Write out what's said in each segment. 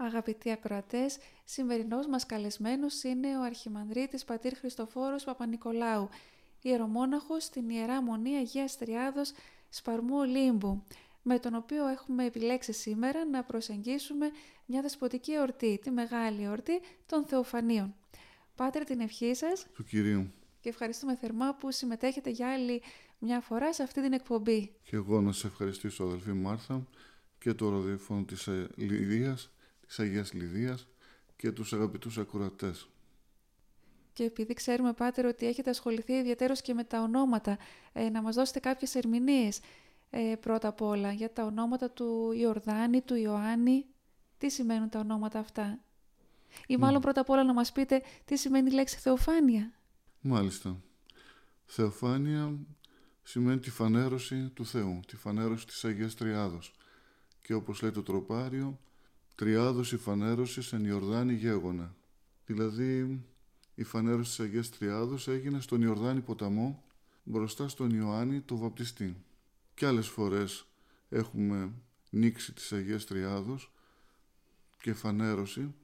Αγαπητοί ακροατές, σημερινός μας καλεσμένος είναι ο Αρχιμανδρίτης Πατήρ Χριστοφόρος Παπα-Νικολάου, ιερομόναχος στην Ιερά Μονή Αγίας Τριάδος Σπαρμού Ολύμπου, με τον οποίο έχουμε επιλέξει σήμερα να προσεγγίσουμε μια δεσποτική εορτή, τη μεγάλη εορτή των Θεοφανίων. Πάτερ την ευχή σας. Του Κυρίου. Και ευχαριστούμε θερμά που συμμετέχετε για άλλη μια φορά σε αυτή την εκπομπή. Και εγώ να σε ευχαριστήσω αδελφή Μάρθα και το ραδιοφόνο της ε, Λιδίας, της Αγίας Λιδίας και τους αγαπητούς ακροατές. Και επειδή ξέρουμε, Πάτερ, ότι έχετε ασχοληθεί ιδιαίτερως και με τα ονόματα, ε, να μας δώσετε κάποιες ερμηνείες ε, πρώτα απ' όλα για τα ονόματα του Ιορδάνη, του Ιωάννη. Τι σημαίνουν τα ονόματα αυτά; Ή μάλλον πρώτα απ' όλα να μας πείτε τι σημαίνει η λέξη Θεοφάνεια. Μάλιστα. Θεοφάνεια σημαίνει τη φανέρωση του Θεού, τη φανέρωση της Αγίας Τριάδος. Και όπως λέει το τροπάριο, τριάδος η φανέρωση εν Ιορδάνη γέγονα. Δηλαδή η φανέρωση της Αγίας Τριάδος έγινε στον Ιορδάνη ποταμό μπροστά στον Ιωάννη το βαπτιστή. Και άλλες φορές έχουμε νήξη της Αγίας Τριάδος και φανέρωση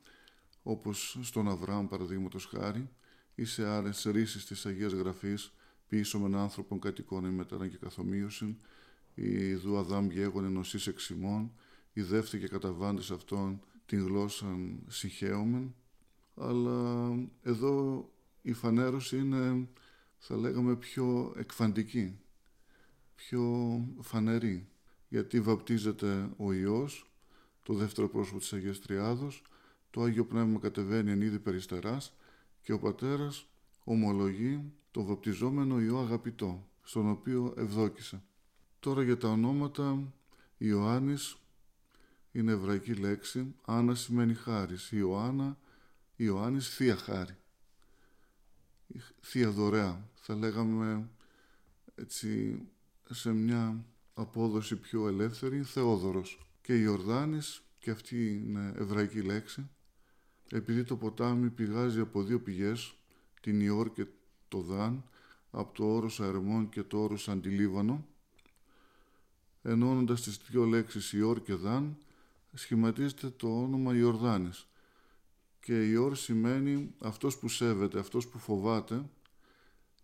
όπως στον Αβραάμ παραδείγματος χάρη ή σε άλλες ρίσεις της Αγίας Γραφής πίσω με έναν άνθρωπον κατοικών μετέραν και καθομοίωσιν η δου Αδάμ γέγον ενωσής εξημών η δεύτερη και καταβάντης αυτών την γλώσσα συχαίωμεν αλλά εδώ η φανέρωση είναι θα λέγαμε πιο εκφαντική πιο φανερή γιατί βαπτίζεται ο Υιός το δεύτερο πρόσωπο της Αγίας Τριάδος το Άγιο Πνεύμα κατεβαίνει εν είδη περιστεράς και ο Πατέρας ομολογεί το βαπτιζόμενο Υιό αγαπητό, στον οποίο ευδόκησε. Τώρα για τα ονόματα Ιωάννης είναι εβραϊκή λέξη, Άννα σημαίνει χάρις, Ιωάννα, Ιωάννης θεία χάρη. Θεία δωρεά, θα λέγαμε έτσι σε μια απόδοση πιο ελεύθερη, Θεόδωρος. Και Ιορδάνης, και αυτή είναι εβραϊκή λέξη, επειδή το ποτάμι πηγάζει από δύο πηγές, την Ιόρ και το Δάν, από το όρος Αερμόν και το όρος Αντιλίβανο, ενώνοντας τις δύο λέξεις Ιόρ και Δάν, σχηματίζεται το όνομα Ιορδάνης. Και Ιόρ σημαίνει αυτός που σέβεται, αυτός που φοβάται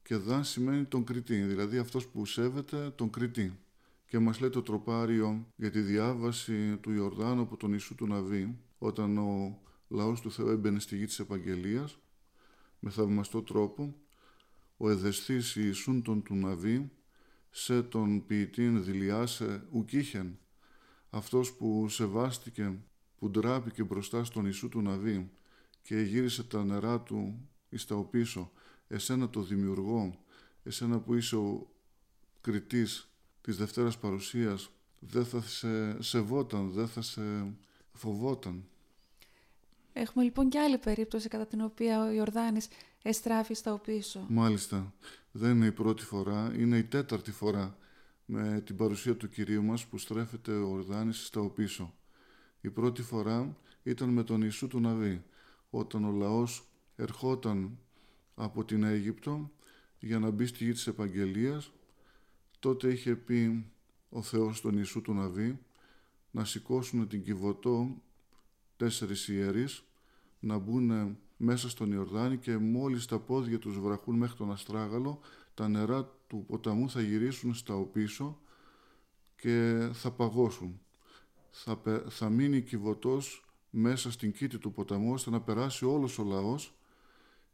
και Δάν σημαίνει τον κριτή, δηλαδή αυτός που σέβεται τον κριτή. Και μας λέει το τροπάριο για τη διάβαση του Ιορδάνου από τον Ιησού του Ναβί, όταν ο λαός του Θεού έμπαινε στη γη της Επαγγελίας με θαυμαστό τρόπο ο εδεσθής Ιησούν τον του Ναβί σε τον ποιητήν δηλιάσε ουκίχεν αυτός που σεβάστηκε που ντράπηκε μπροστά στον Ιησού του Ναβί και γύρισε τα νερά του εις τα οπίσω εσένα το δημιουργό εσένα που είσαι ο κριτής της Δευτέρας Παρουσίας δεν θα σε σεβόταν, δεν θα σε φοβόταν. Έχουμε λοιπόν και άλλη περίπτωση κατά την οποία ο Ιορδάνης εστράφει στα οπίσω. Μάλιστα. Δεν είναι η πρώτη φορά, είναι η τέταρτη φορά με την παρουσία του Κυρίου μας που στρέφεται ο Ιορδάνης στα οπίσω. Η πρώτη φορά ήταν με τον Ιησού του Ναβί, όταν ο λαός ερχόταν από την Αίγυπτο για να μπει στη γη της Επαγγελίας, τότε είχε πει ο Θεός στον Ιησού του Ναβί να σηκώσουν την Κιβωτό τέσσερις ιερείς να μπουν μέσα στον Ιορδάνη και μόλις τα πόδια τους βραχούν μέχρι τον Αστράγαλο τα νερά του ποταμού θα γυρίσουν στα οπίσω και θα παγώσουν. Θα, θα μείνει κυβωτός μέσα στην κήτη του ποταμού ώστε να περάσει όλος ο λαός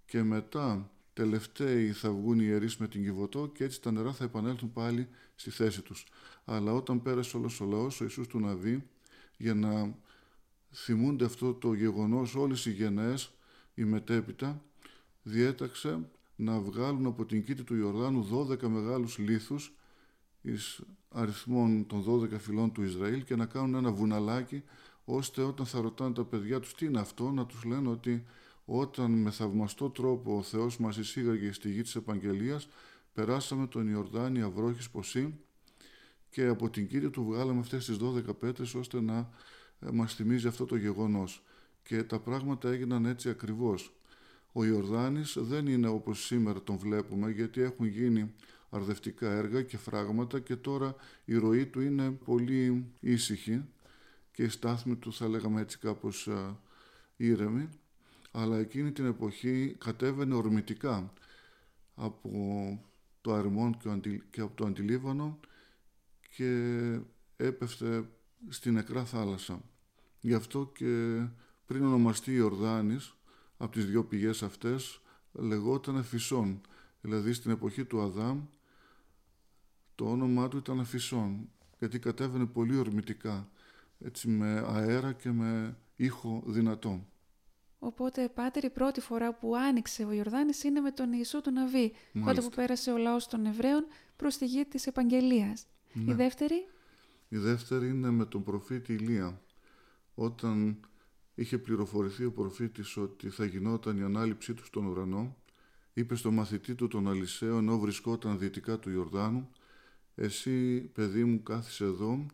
και μετά τελευταίοι θα βγουν οι ιερείς με την κυβωτό και έτσι τα νερά θα επανέλθουν πάλι στη θέση τους. Αλλά όταν πέρασε όλος ο λαός, ο Ιησούς του Ναβί, για να θυμούνται αυτό το γεγονός όλες οι γενναίες, η μετέπειτα, διέταξε να βγάλουν από την κήτη του Ιορδάνου 12 μεγάλους λίθους εις αριθμών των 12 φυλών του Ισραήλ και να κάνουν ένα βουναλάκι ώστε όταν θα ρωτάνε τα παιδιά τους τι είναι αυτό; να τους λένε ότι όταν με θαυμαστό τρόπο ο Θεός μας εισήγαγε στη γη της Επαγγελίας περάσαμε τον Ιορδάνη αυρόχης ποσή και από την κήτη του βγάλαμε αυτές τις 12 πέτρες ώστε να ε, μας θυμίζει αυτό το γεγονός και τα πράγματα έγιναν έτσι ακριβώς. Ο Ιορδάνης δεν είναι όπως σήμερα τον βλέπουμε γιατί έχουν γίνει αρδευτικά έργα και φράγματα και τώρα η ροή του είναι πολύ ήσυχη και η στάθμη του θα λέγαμε έτσι κάπως ήρεμη αλλά εκείνη την εποχή κατέβαινε ορμητικά από το Αρμόν και από το Αντιλίβανο και έπεφτε στην νεκρά θάλασσα. Γι' αυτό και πριν ονομαστεί Ιορδάνης, από τις δύο πηγές αυτές, λεγόταν Φυσόν. Δηλαδή στην εποχή του Αδάμ το όνομά του ήταν Φυσόν, γιατί κατέβαινε πολύ ορμητικά, έτσι με αέρα και με ήχο δυνατό. Οπότε, Πάτερ, η πρώτη φορά που άνοιξε ο Ιορδάνης είναι με τον Ιησού του Ναβί, τότε που πέρασε ο λαός των Εβραίων προς τη γη της Επαγγελίας. Η Ναι. δεύτερη, Η δεύτερη είναι με τον προφήτη Ηλία. Όταν είχε πληροφορηθεί ο προφήτης ότι θα γινόταν η ανάληψή του στον ουρανό, είπε στο μαθητή του τον Αλυσαίο ενώ βρισκόταν δυτικά του Ιορδάνου «Εσύ, παιδί μου, κάθισε εδώ,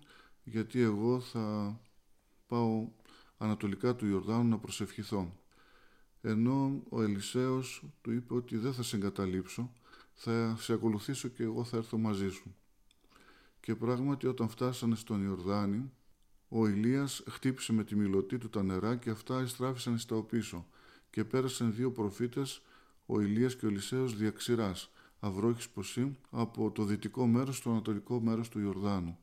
γιατί εγώ θα πάω ανατολικά του Ιορδάνου να προσευχηθώ». Ενώ ο Ελισέος του είπε ότι δεν θα σε εγκαταλείψω, θα σε ακολουθήσω και εγώ θα έρθω μαζί σου. Και πράγματι όταν φτάσανε στον Ιορδάνη, ο Ηλίας χτύπησε με τη μιλωτή του τα νερά και αυτά εστράφησαν στα οπίσω και πέρασαν δύο προφήτες, ο Ηλίας και ο Ελισέος διαξηράς, αυρόχης ποσή, από το δυτικό μέρος στο ανατολικό μέρος του Ιορδάνου.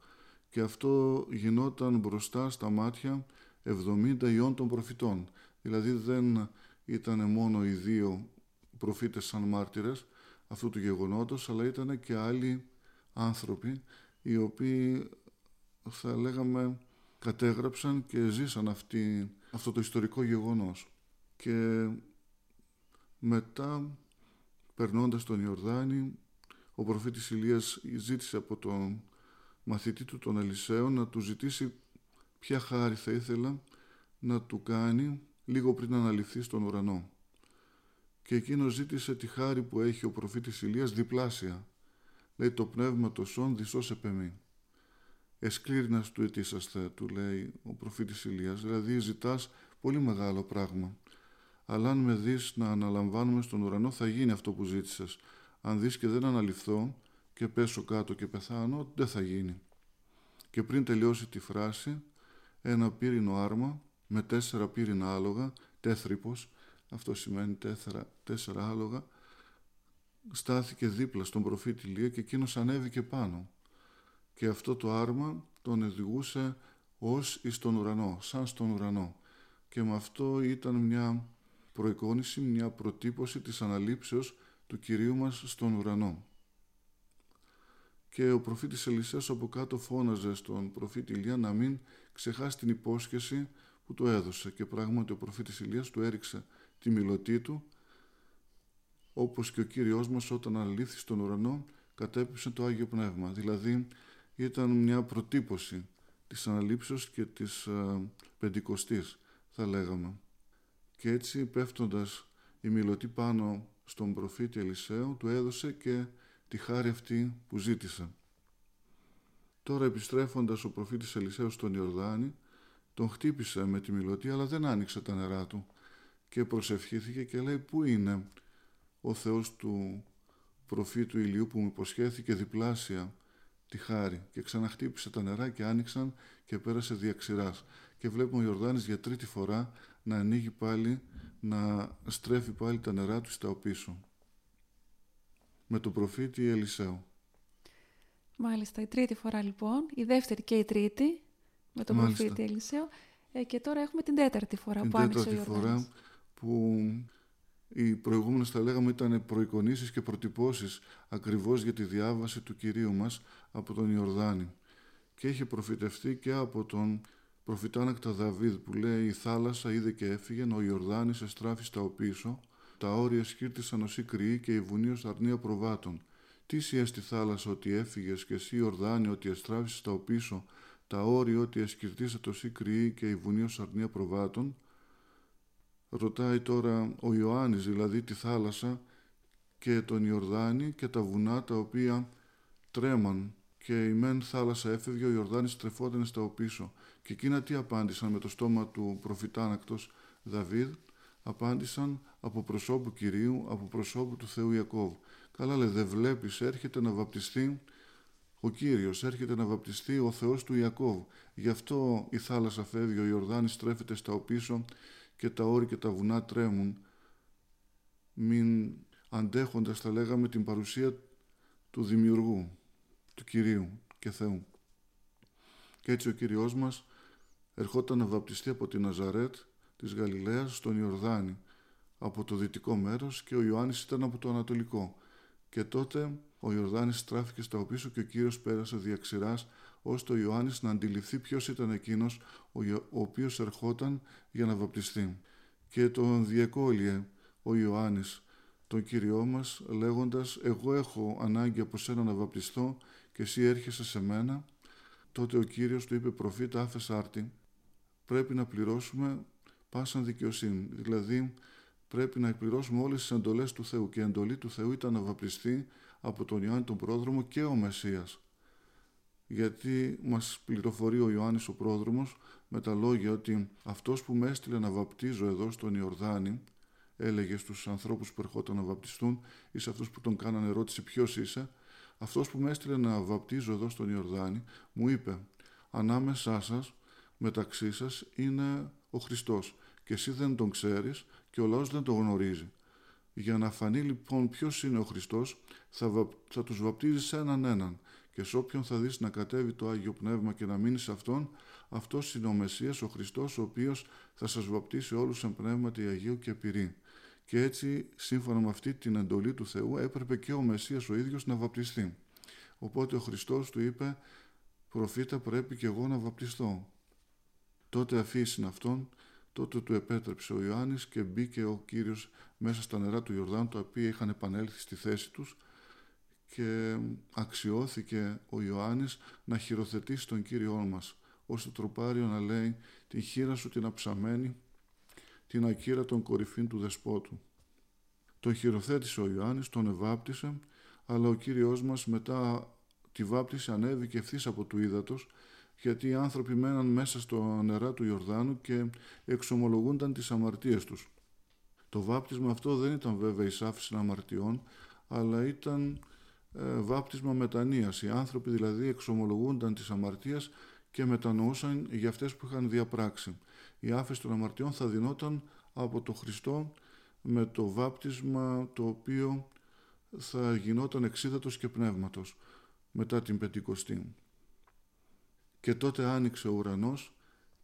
Και αυτό γινόταν μπροστά στα μάτια 70 ιών των προφητών. Δηλαδή δεν ήταν μόνο οι δύο προφήτες σαν μάρτυρες αυτού του γεγονότος, αλλά ήταν και άλλοι άνθρωποι οι οποίοι θα λέγαμε κατέγραψαν και ζήσαν αυτή, αυτό το ιστορικό γεγονός. Και μετά, περνώντας τον Ιορδάνη, ο προφήτης Ηλίας ζήτησε από τον μαθητή του τον Ελισαίο να του ζητήσει ποια χάρη θα ήθελα να του κάνει λίγο πριν αναλυθεί στον ουρανό. Και εκείνο ζήτησε τη χάρη που έχει ο προφήτης Ηλίας διπλάσια. Λέει το πνεύμα το σών δισός επεμή. Εσκλήρινας του ετήσαστε, του λέει ο προφήτης Ηλίας, δηλαδή ζητάς πολύ μεγάλο πράγμα. Αλλά αν με δεις να αναλαμβάνουμε στον ουρανό θα γίνει αυτό που ζήτησες. Αν δεις και δεν αναλυφθώ και πέσω κάτω και πεθάνω, δεν θα γίνει. Και πριν τελειώσει τη φράση, ένα πύρινο άρμα με τέσσερα πύρινα άλογα, τέθρυπος, αυτό σημαίνει τέσσερα, τέσσερα άλογα, στάθηκε δίπλα στον προφήτη Ηλία και εκείνος ανέβηκε πάνω. Και αυτό το άρμα τον οδηγούσε ως εις τον ουρανό, σαν στον ουρανό. Και με αυτό ήταν μια προεικόνηση, μια προτύπωση της αναλήψεως του Κυρίου μας στον ουρανό. Και ο προφήτης Ελισέας από κάτω φώναζε στον προφήτη Ηλία να μην ξεχάσει την υπόσχεση που του έδωσε. Και πράγματι ο προφήτης Ηλίας του έριξε τη μιλωτή του, όπως και ο Κύριος μας όταν αναλύθη στον ουρανό κατέπισε το Άγιο Πνεύμα. Δηλαδή ήταν μια προτύπωση της αναλήψεως και της ε, πεντηκοστής θα λέγαμε. Και έτσι πέφτοντας η μιλωτή πάνω στον προφήτη Ελισαίο του έδωσε και τη χάρη αυτή που ζήτησε. Τώρα επιστρέφοντας ο προφήτης Ελισέος στον Ιορδάνη τον χτύπησε με τη μιλωτή αλλά δεν άνοιξε τα νερά του και προσευχήθηκε και λέει πού είναι ο Θεός του προφήτου Ηλιού που μου υποσχέθηκε διπλάσια τη χάρη και ξαναχτύπησε τα νερά και άνοιξαν και πέρασε διαξηράς και βλέπουμε ο Ιορδάνης για τρίτη φορά να ανοίγει πάλι, να στρέφει πάλι τα νερά του στα οπίσω. Με τον προφήτη Ελισέου. Μάλιστα, η τρίτη φορά λοιπόν, η δεύτερη και η τρίτη, με τον Μάλιστα. προφήτη Ελισαίο. Ε, και τώρα έχουμε την τέταρτη φορά Την που άνοιξε ο τέταρτη Ιορδάνης. φορά που οι προηγούμενες θα λέγαμε ήταν προεικονίσεις και προτυπώσεις ακριβώς για τη διάβαση του Κυρίου μας από τον Ιορδάνη. Και είχε προφητευτεί και από τον προφητάνακτα Δαβίδ που λέει «Η θάλασσα είδε και έφυγε, ο Ιορδάνης εστράφη στα οπίσω, τα όρια σκύρτησαν ως κρυοί και η βουνή ως αρνία προβάτων. Τι σιέ στη θάλασσα ότι έφυγες και εσύ Ιορδάνη ότι εστράφησες στα οπίσω, τα όρια ότι εσκυρτήσατε ως κρυοί και η βουνή ως αρνία προβάτων, ρωτάει τώρα ο Ιωάννης δηλαδή τη θάλασσα και τον Ιορδάνη και τα βουνά τα οποία τρέμαν και η μεν θάλασσα έφευγε, ο Ιορδάνης τρεφόταν στα οπίσω. Και εκείνα τι απάντησαν με το στόμα του προφητάνακτος Δαβίδ, απάντησαν από προσώπου Κυρίου, από προσώπου του Θεού Ιακώβ. Καλά λέει, δεν βλέπεις, έρχεται να βαπτιστεί Ο Κύριος έρχεται να βαπτιστεί ο Θεός του Ιακώβ. Γι' αυτό η θάλασσα φεύγει, ο Ιορδάνης στρέφεται στα οπίσω και τα όρη και τα βουνά τρέμουν. Μην αντέχοντας, θα λέγαμε, την παρουσία του Δημιουργού, του Κυρίου και Θεού. Και έτσι ο Κύριος μας ερχόταν να βαπτιστεί από την Ναζαρέτ της Γαλιλαίας στον Ιορδάνη, από το δυτικό μέρος και ο Ιωάννης ήταν από το ανατολικό. Και τότε ο Ιορδάνης στράφηκε στα οπίσω και ο Κύριος πέρασε διαξηράς ώστε ο Ιωάννης να αντιληφθεί ποιος ήταν εκείνος ο οποίος ερχόταν για να βαπτιστεί. Και τον διεκόλυε ο Ιωάννης τον Κύριό μας λέγοντας «Εγώ έχω ανάγκη από σένα να βαπτιστώ και εσύ έρχεσαι σε μένα». Τότε ο Κύριος του είπε «Προφήτα άφες άρτη, πρέπει να πληρώσουμε πάσαν δικαιοσύνη». Δηλαδή πρέπει να εκπληρώσουμε όλες τις εντολές του Θεού και η εντολή του Θεού ήταν να βαπτιστεί από τον Ιωάννη τον Πρόδρομο και ο Μεσσίας. Γιατί μας πληροφορεί ο Ιωάννης ο Πρόδρομος με τα λόγια ότι αυτός που με έστειλε να βαπτίζω εδώ στον Ιορδάνη έλεγε στους ανθρώπους που ερχόταν να βαπτιστούν ή σε αυτούς που τον κάνανε ερώτηση ποιος είσαι αυτός που με έστειλε να βαπτίζω εδώ στον Ιορδάνη μου είπε ανάμεσά σας μεταξύ σας είναι ο Χριστός και εσύ δεν τον ξέρεις και ο λαός δεν τον γνωρίζει. Για να φανεί λοιπόν ποιος είναι ο Χριστός θα, βα... θα τους βαπτίζεις έναν έναν και σε όποιον θα δεις να κατέβει το Άγιο Πνεύμα και να μείνει σε Αυτόν, αυτός είναι ο Μεσσίας, ο Χριστός, ο οποίος θα σας βαπτίσει όλους εν πνεύματι Αγίου και πυρή. Και έτσι, σύμφωνα με αυτή την εντολή του Θεού, έπρεπε και ο Μεσσίας ο ίδιος να βαπτιστεί. Οπότε ο Χριστός του είπε, προφήτα πρέπει και εγώ να βαπτιστώ. Τότε αφήσει αυτόν, τότε του επέτρεψε ο Ιωάννης και μπήκε ο Κύριος μέσα στα νερά του Ιορδάνου, τα οποία είχαν επανέλθει στη θέση τους και αξιώθηκε ο Ιωάννης να χειροθετήσει τον Κύριό μας, ως το τροπάριο να λέει «Την χείρα σου την αψαμένη, την ακύρα των κορυφήν του δεσπότου». Τον χειροθέτησε ο Ιωάννης, τον ευάπτισε, αλλά ο Κύριος μας μετά τη βάπτιση ανέβηκε ευθύς από του ύδατος, γιατί οι άνθρωποι μέναν μέσα στο νερά του Ιορδάνου και εξομολογούνταν τις αμαρτίες τους. Το βάπτισμα αυτό δεν ήταν βέβαια η σάφηση αμαρτιών, αλλά ήταν ε, βάπτισμα μετανοίας. Οι άνθρωποι δηλαδή εξομολογούνταν τις αμαρτίες και μετανοούσαν για αυτές που είχαν διαπράξει. Η άφεση των αμαρτιών θα δινόταν από το Χριστό με το βάπτισμα το οποίο θα γινόταν εξίδατος και πνεύματος μετά την Πεντηκοστή. Και τότε άνοιξε ο ουρανός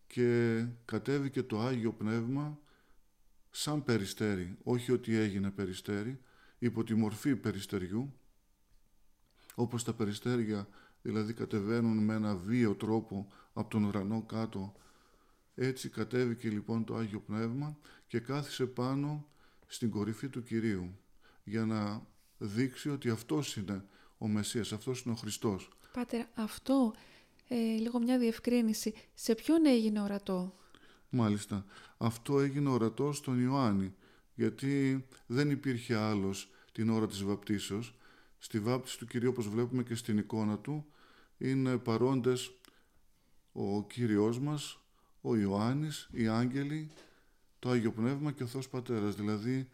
και κατέβηκε το Άγιο Πνεύμα σαν περιστέρι, όχι ότι έγινε περιστέρι, υπό τη μορφή περιστεριού όπως τα περιστέρια δηλαδή κατεβαίνουν με ένα βίο τρόπο από τον ουρανό κάτω. Έτσι κατέβηκε λοιπόν το Άγιο Πνεύμα και κάθισε πάνω στην κορυφή του Κυρίου για να δείξει ότι αυτός είναι ο Μεσσίας, αυτός είναι ο Χριστός. Πάτερ, αυτό, ε, λίγο μια διευκρίνηση, σε ποιον έγινε ορατό; Μάλιστα, αυτό έγινε ορατό στον Ιωάννη, γιατί δεν υπήρχε άλλος την ώρα της βαπτίσεως Στη βάπτιση του Κυρίου, όπως βλέπουμε και στην εικόνα του, είναι παρόντες ο Κύριος μας, ο Ιωάννης, οι άγγελοι, το Άγιο Πνεύμα και ο Θεός Πατέρας. Δηλαδή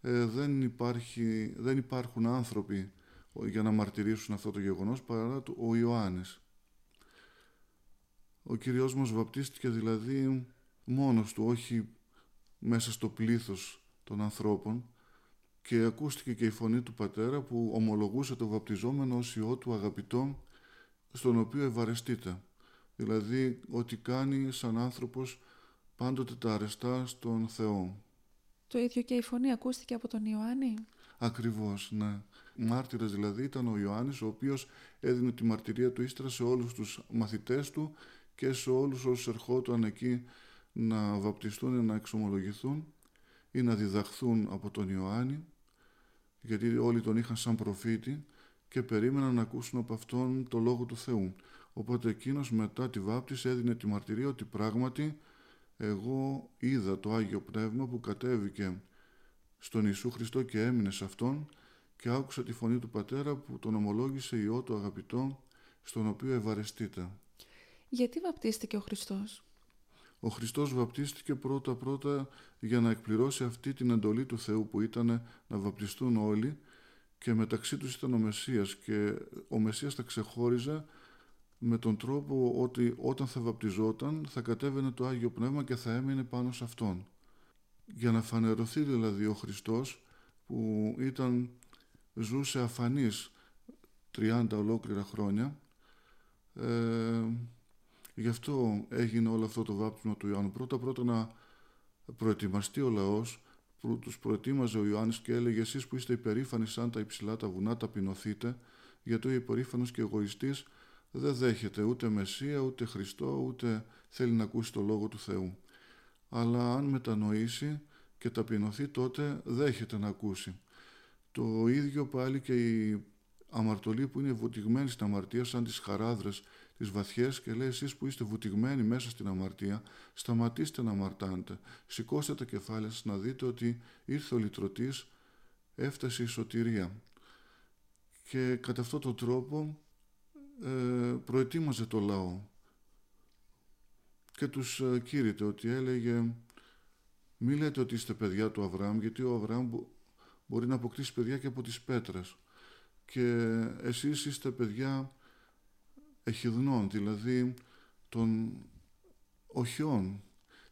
ε, δεν, υπάρχει, δεν υπάρχουν άνθρωποι για να μαρτυρήσουν αυτό το γεγονός παρά ο Ιωάννης. Ο Κύριος μας βαπτίστηκε δηλαδή μόνος του, όχι μέσα στο πλήθος των ανθρώπων, και ακούστηκε και η φωνή του πατέρα που ομολογούσε το βαπτιζόμενο ως Υιό του αγαπητό στον οποίο ευαρεστείται. Δηλαδή ότι κάνει σαν άνθρωπος πάντοτε τα αρεστά στον Θεό. Το ίδιο και η φωνή ακούστηκε από τον Ιωάννη; Ακριβώς, ναι. Μάρτυρας δηλαδή ήταν ο Ιωάννης ο οποίος έδινε τη μαρτυρία του ύστερα σε όλους τους μαθητές του και σε όλους όσους ερχόταν εκεί να βαπτιστούν, να εξομολογηθούν ή να διδαχθούν από τον Ιωάννη γιατί όλοι τον είχαν σαν προφήτη και περίμεναν να ακούσουν από αυτόν το Λόγο του Θεού. Οπότε εκείνος μετά τη βάπτιση έδινε τη μαρτυρία ότι πράγματι εγώ είδα το Άγιο Πνεύμα που κατέβηκε στον Ιησού Χριστό και έμεινε σε Αυτόν και άκουσα τη φωνή του Πατέρα που τον ομολόγησε Υιό του αγαπητό στον οποίο ευαρεστείτε. Γιατί βαπτίστηκε ο Χριστός; Ο Χριστός βαπτίστηκε πρώτα-πρώτα για να εκπληρώσει αυτή την εντολή του Θεού που ήταν να βαπτιστούν όλοι και μεταξύ τους ήταν ο Μεσσίας και ο Μεσσίας τα ξεχώριζε με τον τρόπο ότι όταν θα βαπτιζόταν θα κατέβαινε το Άγιο Πνεύμα και θα έμεινε πάνω σε Αυτόν. Για να φανερωθεί δηλαδή ο Χριστός που ήταν, ζούσε αφανής 30 ολόκληρα χρόνια ε, γι' αυτό έγινε όλο αυτό το βάπτισμα του Ιωάννου. Πρώτα πρώτα να προετοιμαστεί ο λαός που τους προετοίμαζε ο Ιωάννης και έλεγε εσείς που είστε υπερήφανοι σαν τα υψηλά τα βουνά ταπεινωθείτε γιατί ο υπερήφανος και εγωιστής δεν δέχεται ούτε Μεσσία, ούτε Χριστό, ούτε θέλει να ακούσει το Λόγο του Θεού. Αλλά αν μετανοήσει και ταπεινωθεί τότε δέχεται να ακούσει. Το ίδιο πάλι και η αμαρτωλοί που είναι βουτυγμένοι στην αμαρτία σαν τις χαράδρες τις βαθιές και λέει εσείς που είστε βουτυγμένοι μέσα στην αμαρτία σταματήστε να αμαρτάνετε. Σηκώστε τα κεφάλια σας να δείτε ότι ήρθε ο λυτρωτής έφτασε η σωτηρία και κατά αυτόν τον τρόπο ε, προετοίμαζε το λαό. Και τους ε, κήρυτε ότι έλεγε μη λέτε ότι είστε παιδιά του Αβραάμ γιατί ο Αβραάμ μπορεί να αποκτήσει παιδιά και από τις πέτρες. Και εσείς είστε παιδιά εχιδνών, δηλαδή των οχιών.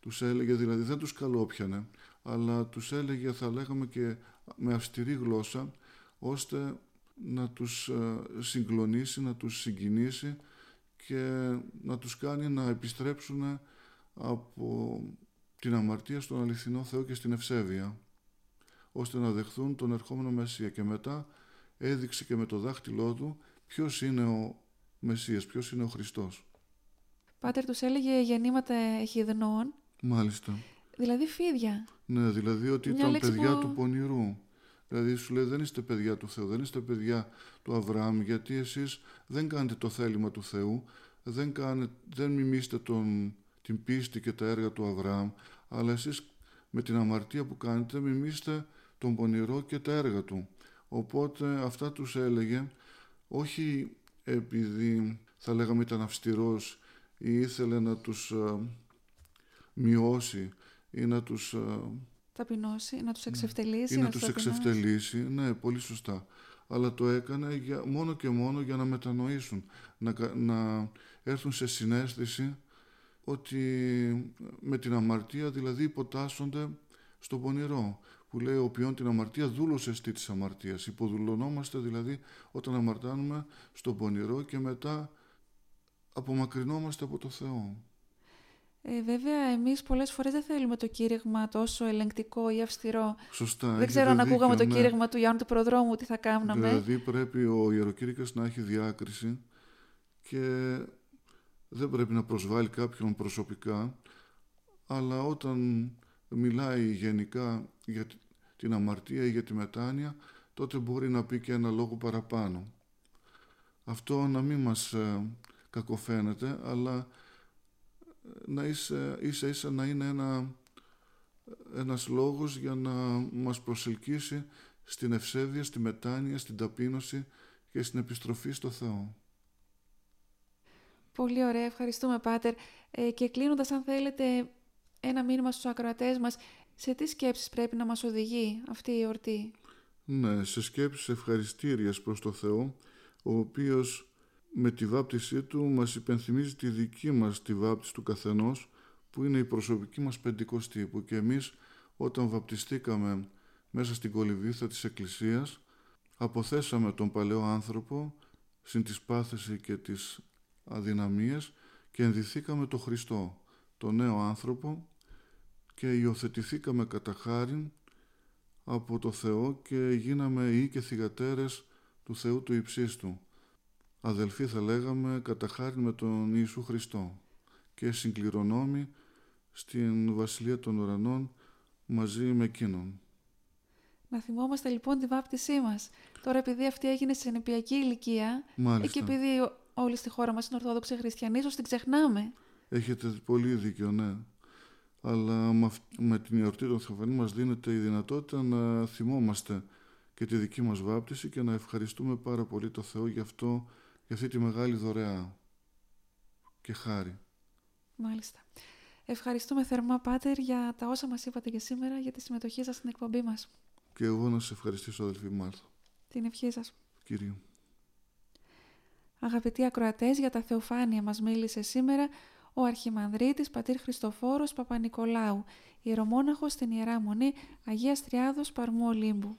Τους έλεγε, δηλαδή δεν τους καλόπιανε, αλλά τους έλεγε θα λέγαμε και με αυστηρή γλώσσα, ώστε να τους ε, συγκλονίσει, να τους συγκινήσει και να τους κάνει να επιστρέψουν από την αμαρτία στον αληθινό Θεό και στην ευσέβεια, ώστε να δεχθούν τον ερχόμενο Μεσσία και μετά έδειξε και με το δάχτυλό του ποιος είναι ο Μεσσίας, ποιος είναι ο Χριστός; Πάτερ τους έλεγε γεννήματα εχιδνών. Μάλιστα. Δηλαδή φίδια. Ναι, δηλαδή ότι ήταν παιδιά του πονηρού. Δηλαδή σου λέει δεν είστε παιδιά του Θεού, δεν είστε παιδιά του Αβραάμ, γιατί εσείς δεν κάνετε το θέλημα του Θεού, δεν, κάνετε, δεν μιμήσετε τον, την πίστη και τα έργα του Αβραάμ, αλλά εσείς με την αμαρτία που κάνετε μιμήστε τον πονηρό και τα έργα του. Οπότε αυτά τους έλεγε όχι επειδή θα λέγαμε ήταν αυστηρός ή ήθελε να τους α, μειώσει ή να τους... Α, ταπεινώσει, να τους εξευτελίσει. Ή να, να τους εξευτελίσει, ναι, πολύ σωστά. Αλλά το έκανε για, μόνο και μόνο για να μετανοήσουν, να, να έρθουν σε συνέστηση ότι με την αμαρτία δηλαδή υποτάσσονται στο πονηρό που λέει ο ποιόν την αμαρτία δούλωσε στη της αμαρτίας. Υποδουλωνόμαστε δηλαδή όταν αμαρτάνουμε στον πονηρό και μετά απομακρυνόμαστε από το Θεό. Ε, βέβαια, εμείς πολλές φορές δεν θέλουμε το κήρυγμα τόσο ελεγκτικό ή αυστηρό. Σωστά. Δεν ξέρω αν ακούγαμε το ναι. κήρυγμα του Ιάννου του Προδρόμου, τι θα κάναμε. Δηλαδή πρέπει ο ιεροκήρυκας να έχει διάκριση και δεν πρέπει να προσβάλλει κάποιον προσωπικά, αλλά όταν μιλάει γενικά για την αμαρτία ή για τη μετάνοια, τότε μπορεί να πει και ένα λόγο παραπάνω. Αυτό να μην μας ε, κακοφαίνεται, αλλά ε, να είσαι, ίσα ίσα να είναι ένα, ένας λόγος για να μας προσελκύσει στην ευσέβεια, στη μετάνοια, στην ταπείνωση και στην επιστροφή στο Θεό. Πολύ ωραία, ευχαριστούμε Πάτερ. Ε, και κλείνοντας, αν θέλετε, ένα μήνυμα στους ακροατές μας σε τι σκέψεις πρέπει να μας οδηγεί αυτή η εορτή; Ναι, σε σκέψεις ευχαριστήριας προς το Θεό, ο οποίος με τη βάπτισή του μας υπενθυμίζει τη δική μας τη βάπτιση του καθενός, που είναι η προσωπική μας πεντηκοστή, που και εμείς όταν βαπτιστήκαμε μέσα στην κολυβήθα της Εκκλησίας, αποθέσαμε τον παλαιό άνθρωπο, συν της πάθηση και τις αδυναμίες και ενδυθήκαμε το Χριστό, τον νέο άνθρωπο, και υιοθετηθήκαμε κατά χάριν από το Θεό και γίναμε ή και θυγατέρες του Θεού του υψίστου. Αδελφοί θα λέγαμε κατά χάριν με τον Ιησού Χριστό και συγκληρονόμοι στην Βασιλεία των Ουρανών μαζί με Εκείνον. Να θυμόμαστε λοιπόν τη βάπτισή μας. Τώρα επειδή αυτή έγινε σε νηπιακή ηλικία Μάλιστα. και επειδή όλοι στη χώρα μας είναι Ορθόδοξοι Χριστιανοί, ίσως την ξεχνάμε. Έχετε πολύ δίκιο, ναι αλλά με την εορτή των Θεοφανή μας δίνεται η δυνατότητα να θυμόμαστε και τη δική μας βάπτιση και να ευχαριστούμε πάρα πολύ το Θεό για, αυτό, για αυτή τη μεγάλη δωρεά και χάρη. Μάλιστα. Ευχαριστούμε θερμά, Πάτερ, για τα όσα μας είπατε και σήμερα, για τη συμμετοχή σας στην εκπομπή μας. Και εγώ να σε ευχαριστήσω, αδελφή Μάρθα. την ευχή σας. Κύριο. Αγαπητοί ακροατές, για τα θεοφάνεια μας μίλησε σήμερα ο Αρχιμανδρίτης Πατήρ Χριστοφόρος Παπα-Νικολάου, ιερομόναχος στην Ιερά Μονή Αγίας Τριάδος Παρμού Ολύμπου.